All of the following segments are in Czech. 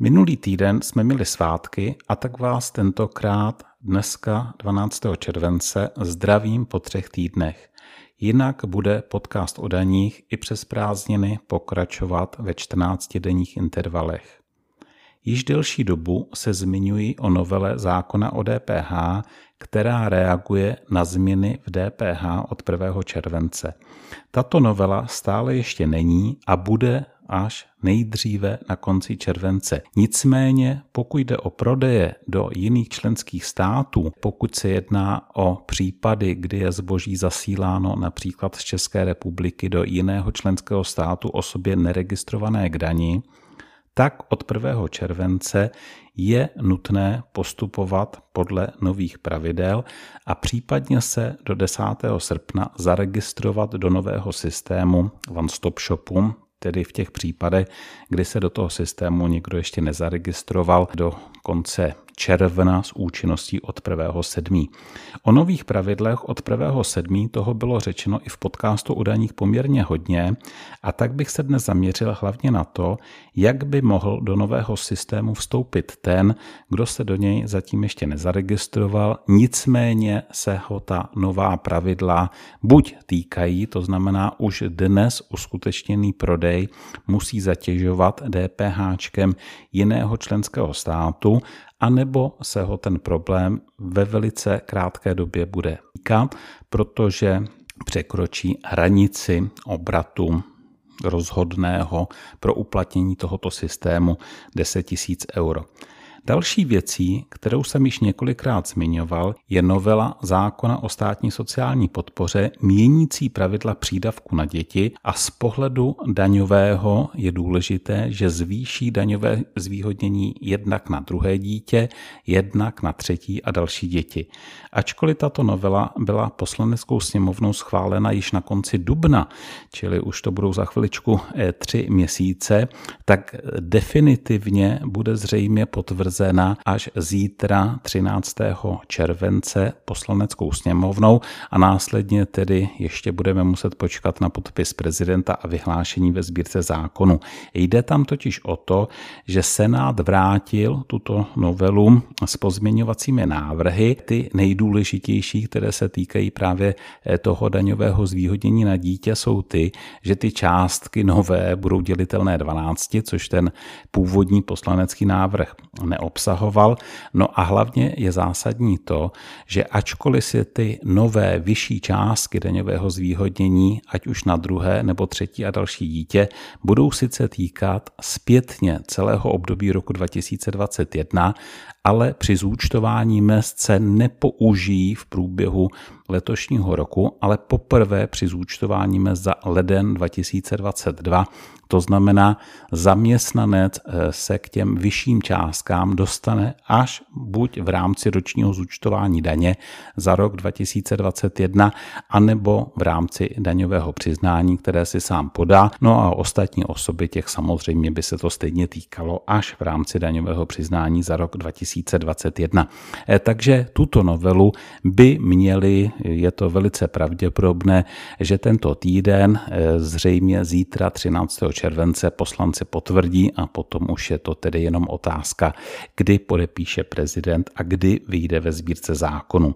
Minulý týden jsme měli svátky a tak vás tentokrát dneska 12. července zdravím po třech týdnech. Jinak bude podcast o daních i přes prázdniny pokračovat ve 14-denních intervalech. Již delší dobu se zmiňuji o novele zákona o DPH, která reaguje na změny v DPH od 1. července. Tato novela stále ještě není a bude až nejdříve na konci července. Nicméně, pokud jde o prodeje do jiných členských států, pokud se jedná o případy, kdy je zboží zasíláno například z České republiky do jiného členského státu osobě neregistrované k dani, tak od 1. července je nutné postupovat podle nových pravidel a případně se do 10. srpna zaregistrovat do nového systému One Stop Shopu, tedy v těch případech, kdy se do toho systému někdo ještě nezaregistroval do konce června s účinností od 1.7. O nových pravidlech od 1.7. toho bylo řečeno i v podcastu o daních poměrně hodně a tak bych se dnes zaměřil hlavně na to, jak by mohl do nového systému vstoupit ten, kdo se do něj zatím ještě nezaregistroval, nicméně se ho ta nová pravidla buď týkají, to znamená už dnes uskutečněný prodej musí zatěžovat DPHčkem jiného členského státu, anebo se ho ten problém ve velice krátké době bude týkat, protože překročí hranici obratu rozhodného pro uplatnění tohoto systému 10 000 euro. Další věcí, kterou jsem již několikrát zmiňoval, je novela zákona o státní sociální podpoře měnící pravidla přídavku na děti a z pohledu daňového je důležité, že zvýší daňové zvýhodnění jednak na druhé dítě, jednak na třetí a další děti. Ačkoliv tato novela byla poslaneckou sněmovnou schválena již na konci dubna, čili už to budou za chviličku eh, tři měsíce, tak definitivně bude zřejmě potvrzena potvrzena až zítra 13. července poslaneckou sněmovnou a následně tedy ještě budeme muset počkat na podpis prezidenta a vyhlášení ve sbírce zákonu. Jde tam totiž o to, že Senát vrátil tuto novelu s pozměňovacími návrhy, ty nejdůležitější, které se týkají právě eh, toho daňového zvýhodnění na dítě, jsou ty, že ty částky nové budou dělitelné 12, což ten původní poslanecký návrh neobsahuje obsahoval. No a hlavně je zásadní to, že ačkoliv si ty nové vyšší částky daňového zvýhodnění, ať už na druhé nebo třetí a další dítě, budou sice týkat zpětně celého období roku 2021, ale při zúčtování mest se nepoužijí v průběhu letošního roku, ale poprvé při zúčtování mest za leden 2022 to znamená, zaměstnanec eh, se k těm vyšším částkám dostane až buď v rámci ročního zúčtování daně za rok 2021, anebo v rámci daňového přiznání, které si sám podá. No a ostatní osoby těch samozřejmě by se to stejně týkalo až v rámci daňového přiznání za rok 2021. Eh, takže tuto novelu by měli, je to velice pravděpodobné, že tento týden, eh, zřejmě zítra 13 července poslanci potvrdí a potom už je to tedy jenom otázka, kdy podepíše prezident a kdy vyjde ve sbírce zákonu.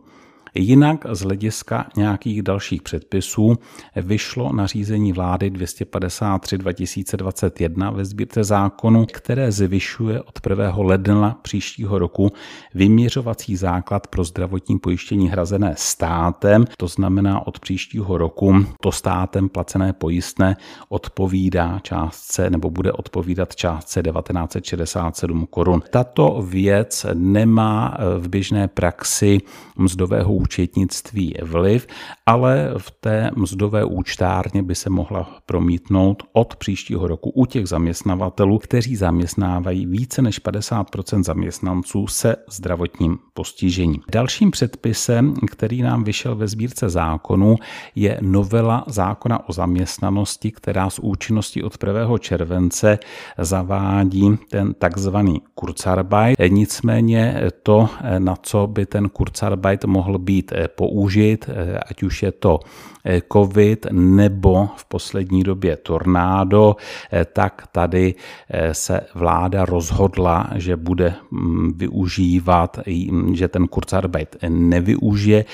Jinak z hlediska nějakých dalších předpisů vyšlo nařízení vlády 253 2021 ve sbírce zákonu, které zvyšuje od 1. ledna příštího roku vyměřovací základ pro zdravotní pojištění hrazené státem, to znamená od příštího roku to státem placené pojistné odpovídá částce nebo bude odpovídat částce 1967 korun. Tato věc nemá v běžné praxi mzdového účetnictví vliv, ale v té mzdové účtárně by se mohla promítnout od příštího roku u těch zaměstnavatelů, kteří zaměstnávají více než 50% zaměstnanců se zdravotním postižením. Dalším předpisem, který nám vyšel ve sbírce zákonu, je novela zákona o zaměstnanosti, která s účinností od 1. července zavádí ten takzvaný Kurzarbeit. Nicméně to, na co by ten Kurzarbeit mohl být být použit, ať už je to COVID nebo v poslední době tornádo, tak tady se vláda rozhodla, že bude mm, využívat, že ten Kurzarbeit nevyužije.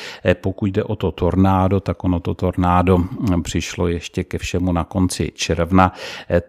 Pokud jde o to tornádo, tak ono to tornádo mm, přišlo ještě ke všemu na konci června,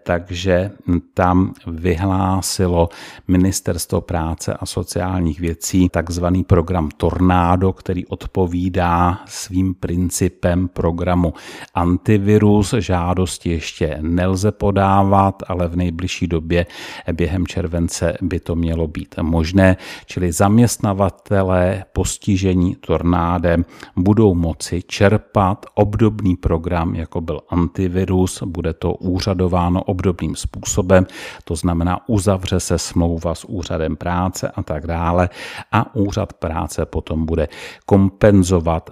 takže tam vyhlásilo Ministerstvo práce a sociálních věcí takzvaný program Tornádo, který odpovídá svým principem programu antivirus. Žádosti ještě nelze podávat, ale v nejbližší době během července by to mělo být možné, čili zaměstnavatelé postižení tornádem budou moci čerpat obdobný program, jako byl antivirus, bude to úřadováno obdobným způsobem, to znamená uzavře se smlouva s úřadem práce a tak dále a úřad práce potom bude kompenzovat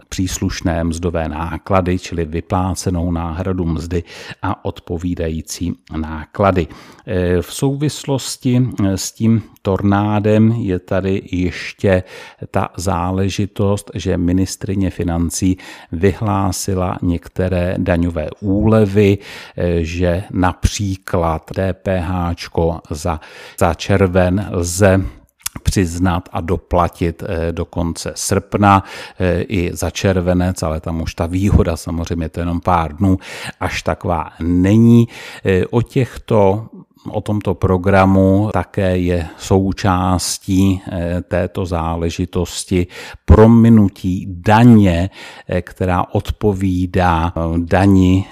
příslušné mzdové náklady, čili vyplácenou náhradu mzdy a odpovídající náklady. E, v souvislosti s tím tornádem je tady ještě ta záležitočnost, že ministrině financí vyhlásila některé daňové úlevy, e, že například DPH za, za červen lze přiznat a doplatit eh, do konce srpna eh, i za červenec, ale tam už ta výhoda samozřejmě to jenom pár dnů, až taková není. Eh, o těchto o tomto programu také je součástí této záležitosti prominutí daně, která odpovídá dani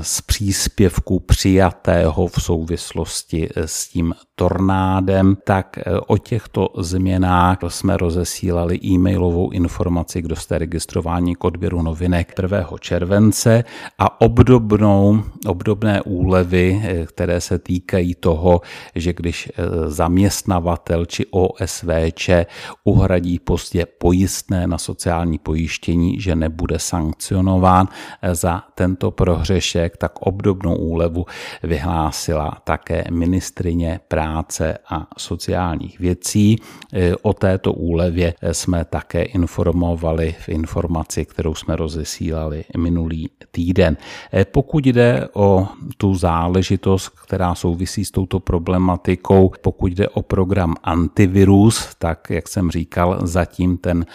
z příspěvku přijatého v souvislosti s tím tornádem, tak eh, o těchto změnách jsme rozesílali e-mailovou informaci, kdo jste registrování k odběru novinek 1. července a obdobnou, obdobné úlevy, eh, které se týkají toho, že když eh, zaměstnavatel či OSVČ uhradí pozdě pojistné na sociální pojištění, že nebude sankcionován za tento prohřešek, tak obdobnou úlevu vyhlásila také ministrině práce práce a sociálních věcí. E, o této úlevě jsme také informovali v informaci, kterou jsme rozesílali minulý týden. E, pokud jde o tu záležitost, která souvisí s touto problematikou, pokud jde o program antivirus, tak jak jsem říkal, zatím ten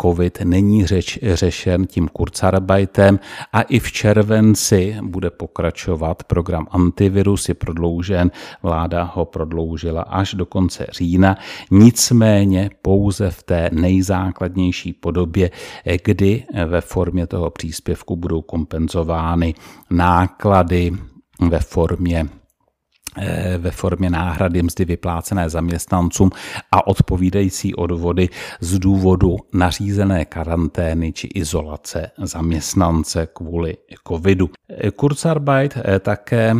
COVID není řeč, řešen tím Kurzarbeitem a i v červenci bude pokračovat program antivirus, je prodloužen, vláda ho prodloužila až do konce října, nicméně pouze v té nejzákladnější podobě, kdy ve formě toho příspěvku budou kompenzovány náklady ve formě ve formě náhrady mzdy vyplácené zaměstnancům a odpovídající odvody z důvodu nařízené karantény či izolace zaměstnance kvůli covidu. Eh, Kurzarbeit eh, také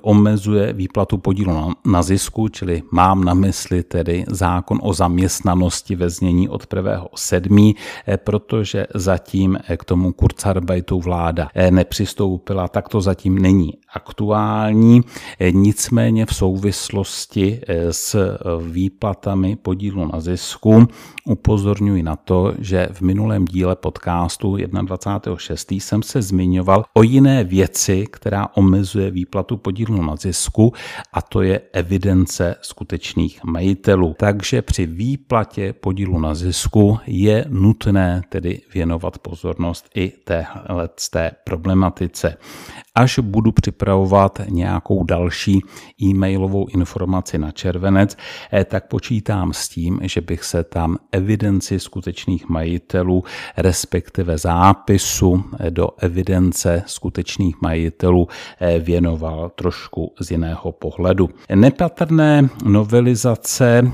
omezuje výplatu podílu na zisku, čili mám na mysli tedy zákon o zaměstnanosti ve znění od 1.7., protože zatím k tomu Kurzarbeitu vláda nepřistoupila, tak to zatím není aktuální. Nic Nicméně v souvislosti eh, s eh, výplatami podílu na zisku upozorňuji na to, že v minulém díle podcastu 21.6. jsem se zmiňoval o jiné věci, která omezuje výplatu podílu na zisku a to je evidence skutečných majitelů. Takže při výplatě podílu na zisku je nutné tedy věnovat pozornost i téhle té problematice. Až budu připravovat nějakou další e-mailovou informaci na červenec, eh, tak počítám s tím, že bych se tam evidenci skutečných majitelů, respektive zápisu eh, do evidence skutečných majitelů eh, věnoval trošku z jiného pohledu. Nepatrné novelizace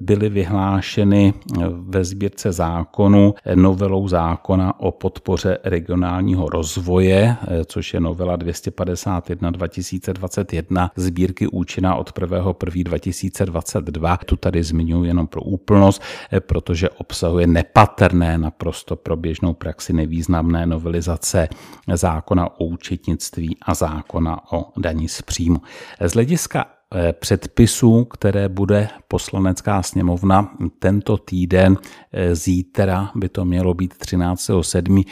byly vyhlášeny ve sbírce zákonu novelou zákona o podpoře regionálního rozvoje, což je novela 251 2021 sbírky účinná od 1.1.2022. Tu tady zmiňuji jenom pro úplnost, eh, protože obsahuje nepatrné naprosto pro běžnou praxi nevýznamné novelizace zákona o účetnictví a zákona o daní z příjmu. Z hlediska předpisů, které bude poslanecká sněmovna tento týden, eh, zítra by to mělo být 13.7.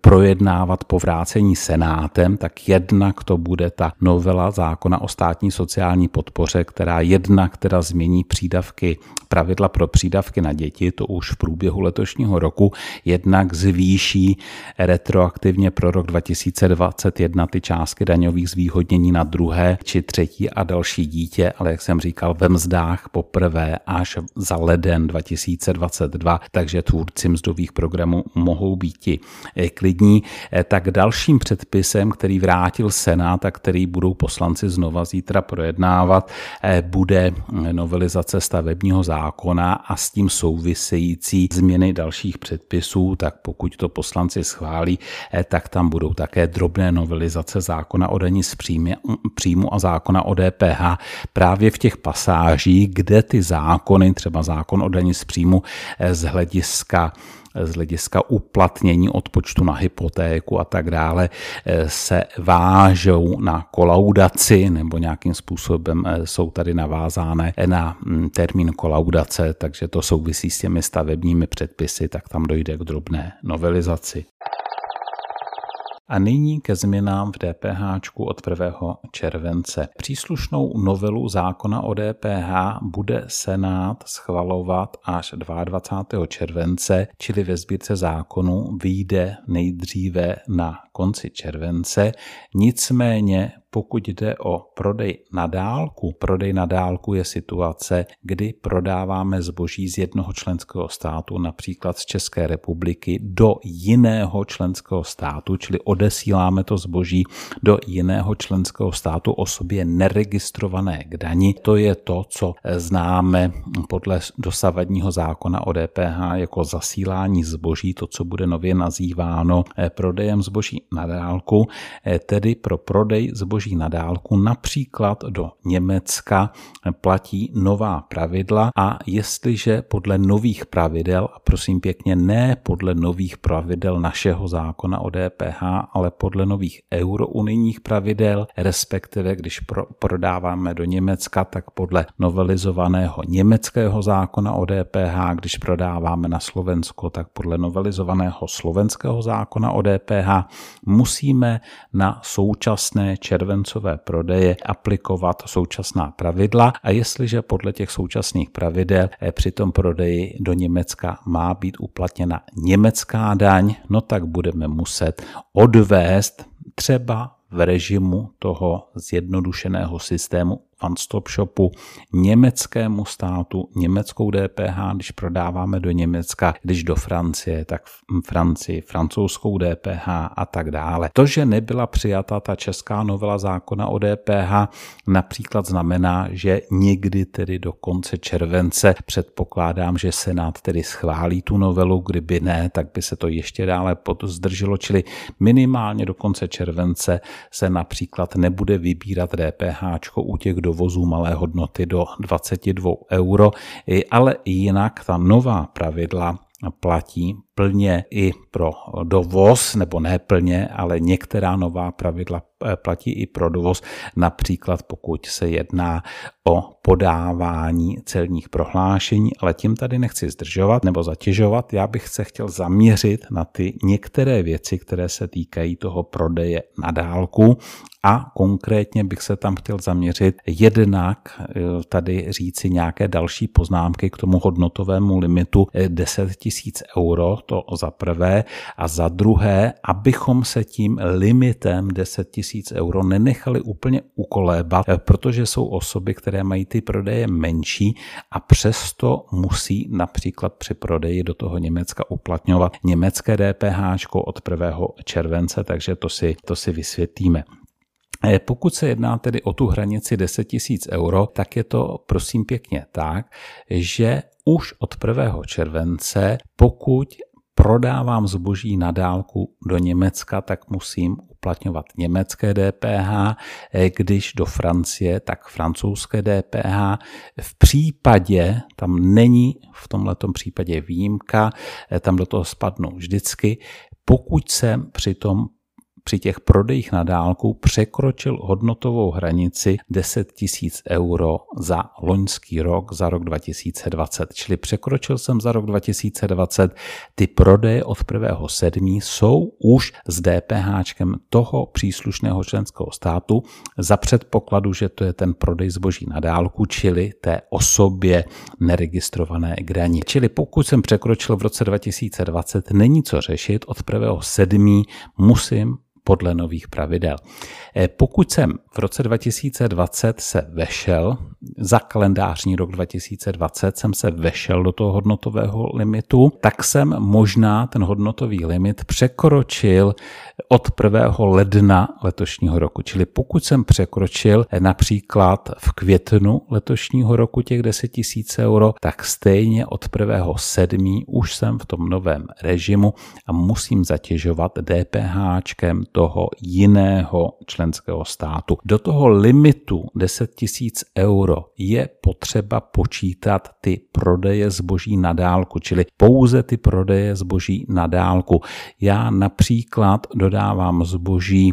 projednávat po vrácení senátem, tak jednak to bude ta novela zákona o státní sociální podpoře, která jednak teda změní přídavky, pravidla pro přídavky na děti, to už v průběhu letošního roku, jednak zvýší retroaktivně pro rok 2021 ty částky daňových zvýhodnění na druhé či třetí a další dítě, ale jak jsem říkal, ve mzdách poprvé až za leden 2022, takže tvůrci mzdových programů mohou být eh, klidní. Eh, tak dalším předpisem, který vrátil Senát a který budou poslanci znova zítra projednávat, eh, bude novelizace stavebního zákona a s tím související změny dalších předpisů, tak pokud to poslanci schválí, tak tam budou také drobné novelizace zákona o daní z příjmu a zákona o DPH právě v těch pasážích, kde ty zákony, třeba zákon o daní z příjmu eh, z hlediska z hlediska uplatnění odpočtu na hypotéku a tak dále eh, se vážou na kolaudaci nebo nějakým způsobem eh, jsou tady navázány na mm, termín kolaudace, takže to souvisí s těmi stavebními předpisy, tak tam dojde k drobné novelizaci. A nyní ke změnám v DPH od 1. července. Příslušnou novelu zákona o DPH bude Senát schvalovat až 22. července, čili ve sbírce zákonu vyjde nejdříve na konci července. Nicméně pokud jde o prodej na dálku, prodej na dálku je situace, kdy prodáváme zboží z jednoho členského státu, například z České republiky, do jiného členského státu, čili odesíláme to zboží do jiného členského státu osobě neregistrované k dani. To je to, co známe podle dosavadního zákona o DPH jako zasílání zboží, to, co bude nově nazýváno prodejem zboží na dálku, tedy pro prodej zboží na dálku, například do Německa, platí nová pravidla a jestliže podle nových pravidel, a prosím pěkně ne podle nových pravidel našeho zákona o DPH, ale podle nových eurounijních pravidel, respektive když pro, prodáváme do Německa, tak podle novelizovaného německého zákona o DPH, když prodáváme na Slovensko, tak podle novelizovaného slovenského zákona o DPH, musíme na současné červencové prodeje aplikovat současná pravidla. A jestliže podle těch současných pravidel eh, při tom prodeji do Německa má být uplatněna německá daň, no tak budeme muset odvést třeba v režimu toho zjednodušeného systému one-stop shopu německému státu, německou DPH, když prodáváme do Německa, když do Francie, tak v Francii, francouzskou DPH a tak dále. To, že nebyla přijata ta česká novela zákona o DPH, například znamená, že někdy tedy do konce července předpokládám, že Senát tedy schválí tu novelu, kdyby ne, tak by se to ještě dále pozdrželo, čili minimálně do konce července se například nebude vybírat DPH u těch dovozů malé hodnoty do 22 euro, ale jinak ta nová pravidla platí plně i pro dovoz, nebo ne plně, ale některá nová pravidla eh, platí i pro dovoz, například pokud se jedná o podávání celních prohlášení, ale tím tady nechci zdržovat nebo zatěžovat. Já bych se chtěl zaměřit na ty některé věci, které se týkají toho prodeje na dálku a konkrétně bych se tam chtěl zaměřit jednak eh, tady říci nějaké další poznámky k tomu hodnotovému limitu 10 eh, 000 euro, to za prvé, a za druhé, abychom se tím limitem 10 tisíc euro nenechali úplně ukolébat, protože jsou osoby, které mají ty prodeje menší a přesto musí například při prodeji do toho Německa uplatňovat německé DPH od 1. července, takže to si, to si vysvětlíme. Pokud se jedná tedy o tu hranici 10 000 euro, tak je to prosím pěkně tak, že už od 1. července, pokud prodávám zboží na dálku do Německa, tak musím uplatňovat německé DPH, když do Francie, tak francouzské DPH. V případě, tam není v tomto případě výjimka, tam do toho spadnou vždycky, pokud jsem přitom při těch prodejích na dálku překročil hodnotovou hranici 10 tisíc euro za loňský rok, za rok 2020. Čili překročil jsem za rok 2020. Ty prodeje od 1.7. jsou už s DPH toho příslušného členského státu za předpokladu, že to je ten prodej zboží na dálku, čili té osobě neregistrované k daní. Čili pokud jsem překročil v roce 2020, není co řešit, od 1.7. musím podle nových pravidel. Eh, pokud jsem v roce 2020 se vešel, za kalendářní rok 2020 jsem se vešel do toho hodnotového limitu, tak jsem možná ten hodnotový limit překročil od 1. ledna letošního roku. Čili pokud jsem překročil například v květnu letošního roku těch 10 000 euro, tak stejně od 1. 7. už jsem v tom novém režimu a musím zatěžovat DPH toho jiného členského státu. Do toho limitu 10 tisíc euro je potřeba počítat ty prodeje zboží na dálku, čili pouze ty prodeje zboží na dálku. Já například dodávám zboží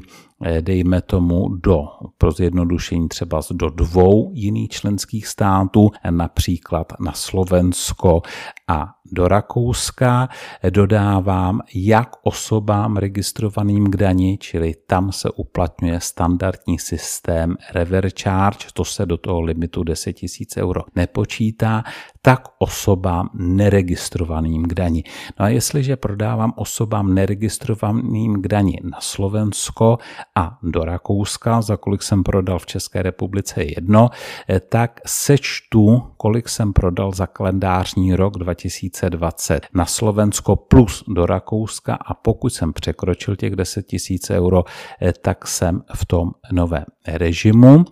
dejme tomu do, pro zjednodušení třeba do dvou jiných členských států, například na Slovensko a do Rakouska, dodávám jak osobám registrovaným k dani, čili tam se uplatňuje standardní systém rever charge, to se do toho limitu 10 000 euro nepočítá, tak osobám neregistrovaným k dani. No a jestliže prodávám osobám neregistrovaným k dani na Slovensko a do Rakouska, za kolik jsem prodal v České republice jedno, eh, tak sečtu, kolik jsem prodal za kalendářní rok 2020 na Slovensko plus do Rakouska a pokud jsem překročil těch 10 000 euro, eh, tak jsem v tom novém režimu.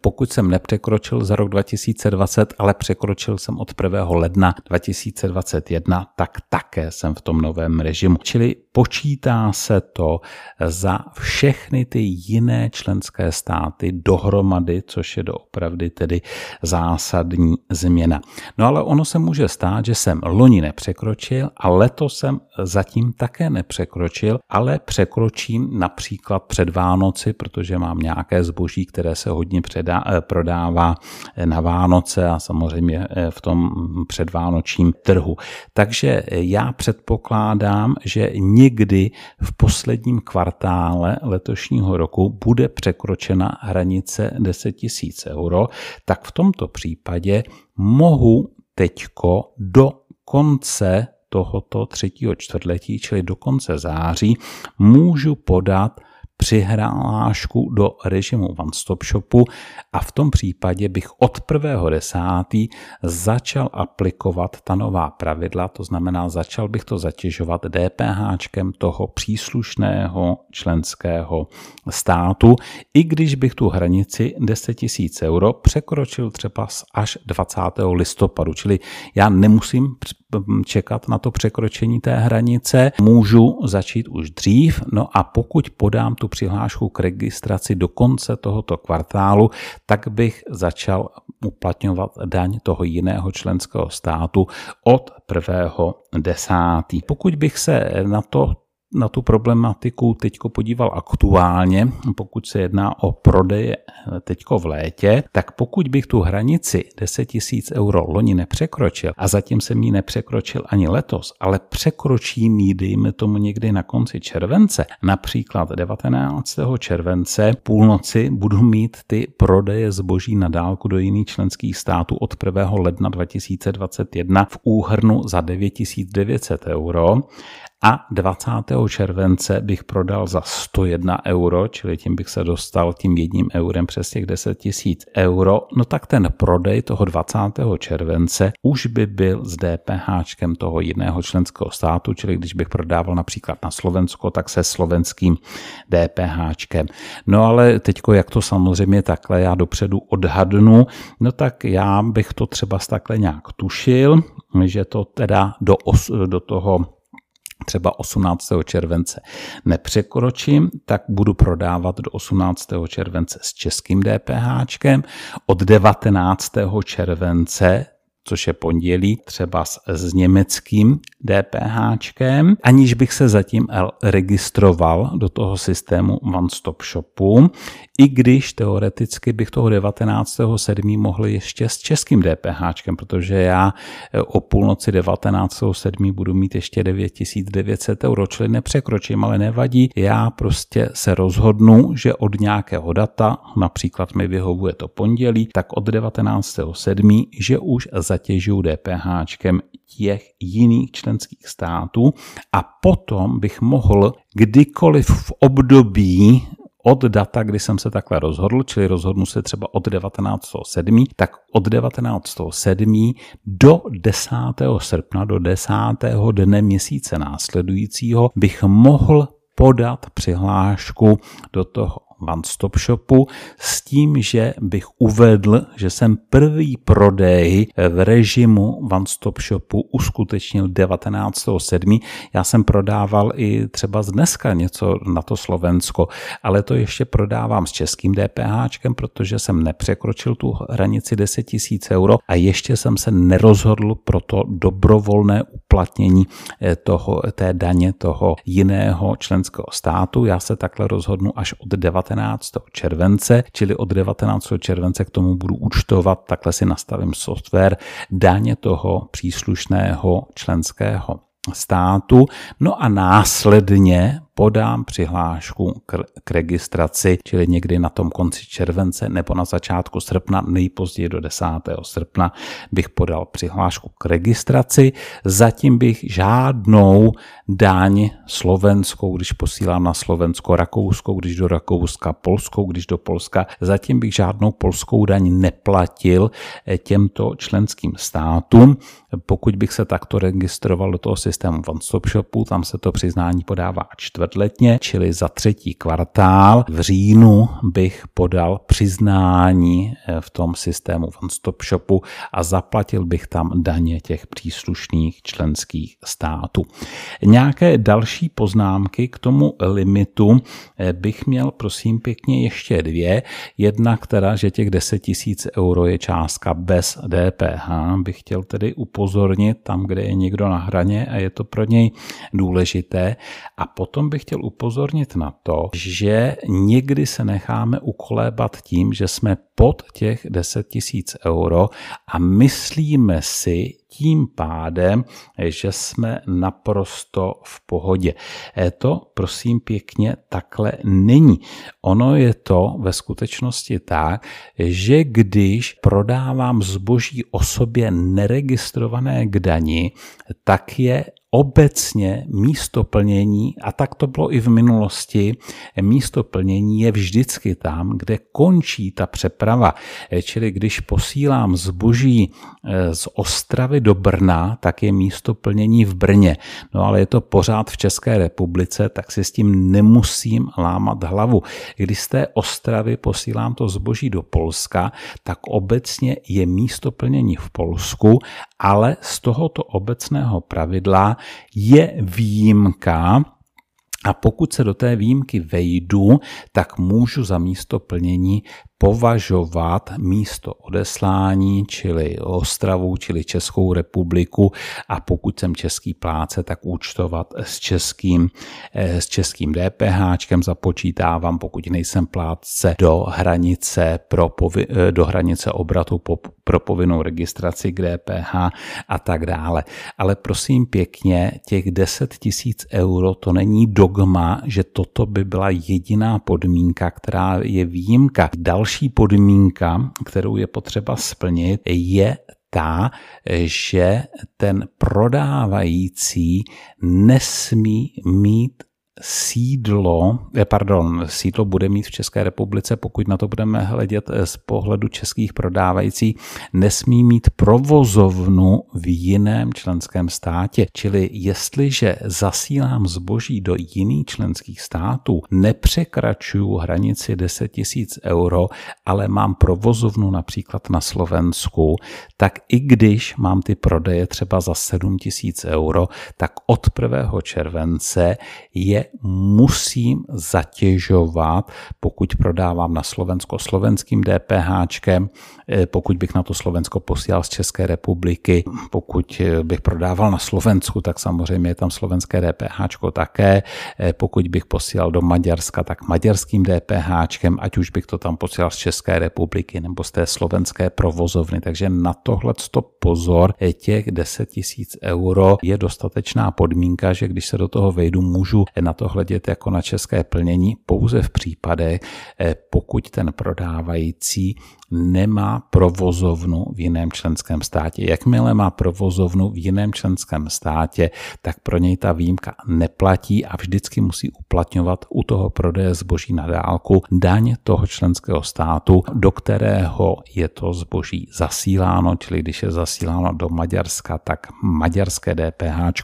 Pokud jsem nepřekročil za rok 2020, ale překročil jsem od 1. ledna 2021, tak také jsem v tom novém režimu. Čili počítá se to za všechny ty jiné členské státy dohromady, což je doopravdy tedy zásadní změna. No ale ono se může stát, že jsem loni nepřekročil a letos jsem zatím také nepřekročil, ale překročím například před Vánoci, protože mám nějaké zboží, které se hodně předá, eh, prodává eh, na Vánoce a samozřejmě eh, v tom předvánočním trhu. Takže já předpokládám, že někdy v posledním kvartále letošního roku bude překročena hranice 10 000 euro, tak v tomto případě mohu teďko do konce tohoto třetího čtvrtletí, čili do konce září, můžu podat přihlášku do režimu One Stop Shopu a v tom případě bych od 1.10. začal aplikovat ta nová pravidla, to znamená začal bych to zatěžovat DPH toho příslušného členského státu, i když bych tu hranici 10 000 euro překročil třeba až 20. listopadu, čili já nemusím čekat na to překročení té hranice, můžu začít už dřív, no a pokud podám tu přihlášku k registraci do konce tohoto kvartálu, tak bych začal uplatňovat daň toho jiného členského státu od 1.10. Pokud bych se na to na tu problematiku teď podíval aktuálně, pokud se jedná o prodeje teď v létě, tak pokud bych tu hranici 10 tisíc euro loni nepřekročil a zatím jsem ji nepřekročil ani letos, ale překročím ji, dejme tomu někdy na konci července, například 19. července půlnoci budu mít ty prodeje zboží na dálku do jiných členských států od 1. ledna 2021 v úhrnu za 9900 euro a 20. července bych prodal za 101 euro, čili tím bych se dostal tím jedním eurem přes těch 10 tisíc euro, no tak ten prodej toho 20. července už by byl s DPH toho jiného členského státu, čili když bych prodával například na Slovensko, tak se slovenským DPH. No ale teďko, jak to samozřejmě takhle já dopředu odhadnu, no tak já bych to třeba takhle nějak tušil, že to teda do, os, do toho třeba 18. července nepřekročím, tak budu prodávat do 18. července s českým DPH. Od 19. července což je pondělí, třeba s, s německým DPHčkem, aniž bych se zatím registroval do toho systému One Stop Shopu, i když teoreticky bych toho 19.7. mohl ještě s českým DPHčkem, protože já eh, o půlnoci 19.7. budu mít ještě 9900 euro, čili nepřekročím, ale nevadí. Já prostě se rozhodnu, že od nějakého data, například mi vyhovuje to pondělí, tak od 19.7., že už zatěžuju DPHčkem těch jiných členských států a potom bych mohl kdykoliv v období od data, kdy jsem se takhle rozhodl, čili rozhodnu se třeba od 19.7., tak od 19.7. do 10. srpna, do 10. dne měsíce následujícího bych mohl podat přihlášku do toho One Stop Shopu s tím, že bych uvedl, že jsem první prodej v režimu One Stop Shopu uskutečnil 19.7. Já jsem prodával i třeba z dneska něco na to Slovensko, ale to ještě prodávám s českým DPHčkem, protože jsem nepřekročil tu hranici 10 000 euro a ještě jsem se nerozhodl pro to dobrovolné uplatnění eh, toho, té daně toho jiného členského státu. Já se takhle rozhodnu až od 19 19. července, čili od 19. července k tomu budu účtovat, takhle si nastavím software, daně toho příslušného členského státu. No a následně podám přihlášku k, registraci, čili někdy na tom konci července nebo na začátku srpna, nejpozději do 10. srpna bych podal přihlášku k registraci. Zatím bych žádnou daň slovenskou, když posílám na Slovensko, Rakouskou, když do Rakouska, Polskou, když do Polska, zatím bych žádnou polskou daň neplatil eh, těmto členským státům. Pokud bych se takto registroval do toho systému One Stop Shopu, tam se to přiznání podává čtvrt čtvrtletně, čili za třetí kvartál. V říjnu bych podal přiznání eh, v tom systému One Stop Shopu a zaplatil bych tam daně těch příslušných členských států. Nějaké další poznámky k tomu limitu eh, bych měl prosím pěkně ještě dvě. Jedna, která, že těch 10 tisíc euro je částka bez DPH, bych chtěl tedy upozornit tam, kde je někdo na hraně a je to pro něj důležité. A potom bych chtěl upozornit na to, že někdy se necháme ukolébat tím, že jsme pod těch 10 tisíc euro a myslíme si tím pádem, že jsme naprosto v pohodě. E, to, prosím pěkně, takhle není. Ono je to ve skutečnosti tak, že když prodávám zboží osobě neregistrované k dani, tak je obecně místo plnění, a tak to bylo i v minulosti, místo plnění je vždycky tam, kde končí ta přeprava. Čili když posílám zboží eh, z Ostravy do Brna, tak je místo plnění v Brně. No ale je to pořád v České republice, tak si s tím nemusím lámat hlavu. Když z té Ostravy posílám to zboží do Polska, tak obecně je místo plnění v Polsku, ale z tohoto obecného pravidla je výjimka, a pokud se do té výjimky vejdu, tak můžu za místo plnění považovat místo odeslání, čili Ostravu, čili Českou republiku a pokud jsem český pláce, tak účtovat s českým, eh, s českým DPHčkem započítávám, pokud nejsem plátce do hranice, pro eh, do hranice obratu po, pro povinnou registraci k DPH a tak dále. Ale prosím pěkně, těch 10 tisíc euro to není dogma, že toto by byla jediná podmínka, která je výjimka. Další další podmínka, kterou je potřeba splnit, je ta, že ten prodávající nesmí mít sídlo, eh, pardon, sídlo bude mít v České republice, pokud na to budeme hledět eh, z pohledu českých prodávající, nesmí mít provozovnu v jiném členském státě. Čili jestliže zasílám zboží do jiných členských států, nepřekračuju hranici 10 tisíc euro, ale mám provozovnu například na Slovensku, tak i když mám ty prodeje třeba za 7 tisíc euro, tak od 1. července je musím zatěžovat, pokud prodávám na Slovensko slovenským DPHčkem, eh, pokud bych na to Slovensko posílal z České republiky, pokud eh, bych prodával na Slovensku, tak samozřejmě je tam slovenské DPHčko také, eh, pokud bych posílal do Maďarska, tak maďarským DPHčkem, ať už bych to tam posílal z České republiky nebo z té slovenské provozovny. Takže na tohle pozor, těch 10 tisíc euro je dostatečná podmínka, že když se do toho vejdu, můžu na to hledět jako na české plnění pouze v případech, eh, pokud ten prodávající nemá provozovnu v jiném členském státě. Jakmile má provozovnu v jiném členském státě, tak pro něj ta výjimka neplatí a vždycky musí uplatňovat u toho prodeje zboží na dálku daň toho členského státu, do kterého je to zboží zasíláno, čili když je zasíláno do Maďarska, tak maďarské DPH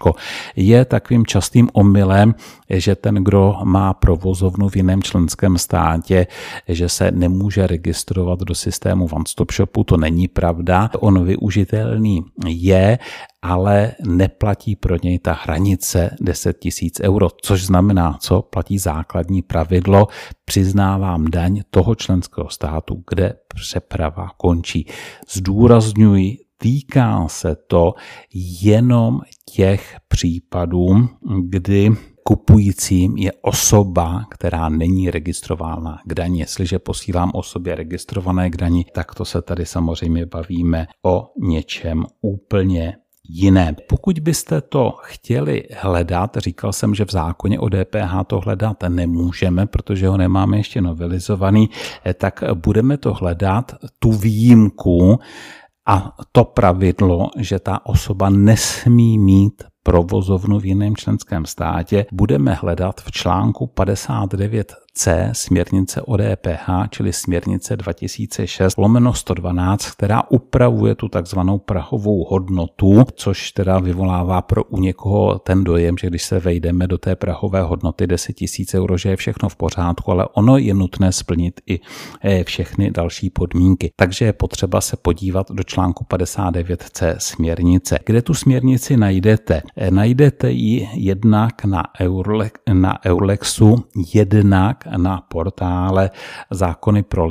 je takovým častým omylem, že ten, kdo má provozovnu v jiném členském státě, že se nemůže registrovat do systému One Stop Shopu, to není pravda. On využitelný je, ale neplatí pro něj ta hranice 10 tisíc euro, což znamená, co platí základní pravidlo, přiznávám daň toho členského státu, kde přeprava končí. Zdůrazňuji, týká se to jenom těch případů, kdy kupujícím je osoba, která není registrována k dani. Jestliže posílám osobě registrované k dani, tak to se tady samozřejmě bavíme o něčem úplně jiné. Pokud byste to chtěli hledat, říkal jsem, že v zákoně o DPH to hledat nemůžeme, protože ho nemáme ještě novelizovaný, tak budeme to hledat, tu výjimku, a to pravidlo, že ta osoba nesmí mít provozovnu v jiném členském státě, budeme hledat v článku 59 C směrnice o DPH, čili směrnice 2006 lomeno 112, která upravuje tu takzvanou prahovou hodnotu, což teda vyvolává pro u někoho ten dojem, že když se vejdeme do té prahové hodnoty 10 000 euro, že je všechno v pořádku, ale ono je nutné splnit i eh, všechny další podmínky. Takže je potřeba se podívat do článku 59c směrnice. Kde tu směrnici najdete? Najdete ji jednak na, Eurle, na Eurlexu, jednak na portále zákony pro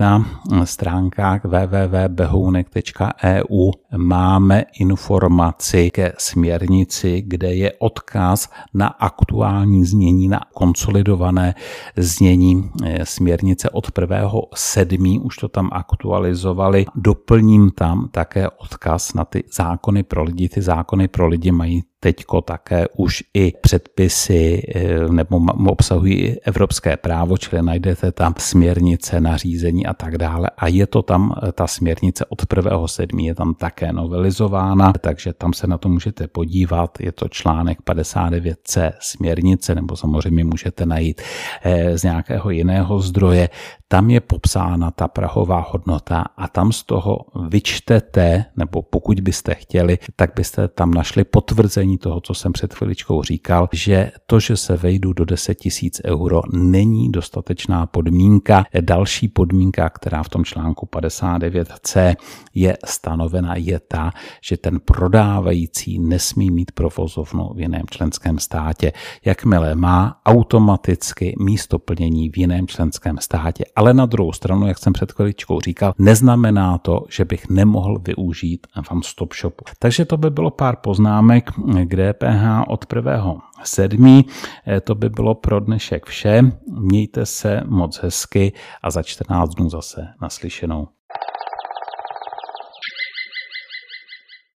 na stránkách www.behounek.eu máme informaci ke směrnici, kde je odkaz na aktuální znění, na konsolidované znění eh, směrnice od 1.7. už to tam aktualizovali. Doplním tam také odkaz na ty zákony pro lidi. Ty zákony pro lidi mají teďko také už i předpisy eh, nebo obsahují evropské právo, čili najdete tam směrnice, nařízení a tak dále. A je to tam, eh, ta směrnice od 1.7. je tam také novelizována, takže tam se na to můžete podívat. Je to článek 59c směrnice, nebo samozřejmě můžete najít eh, z nějakého jiného zdroje. Tam je popsána ta prahová hodnota a tam z toho vyčtete, nebo pokud byste chtěli, tak byste tam našli potvrzení potvrzení toho, co jsem před chviličkou říkal, že to, že se vejdu do 10 tisíc euro, není dostatečná podmínka. Další podmínka, která v tom článku 59c je stanovena, je ta, že ten prodávající nesmí mít provozovnu v jiném členském státě. Jakmile má automaticky místo plnění v jiném členském státě. Ale na druhou stranu, jak jsem před chviličkou říkal, neznamená to, že bych nemohl využít One Stop Shopu. Takže to by bylo pár poznámek k DPH od 1.7. Eh, to by bylo pro dnešek vše. Mějte se moc hezky a za 14 dnů zase naslyšenou.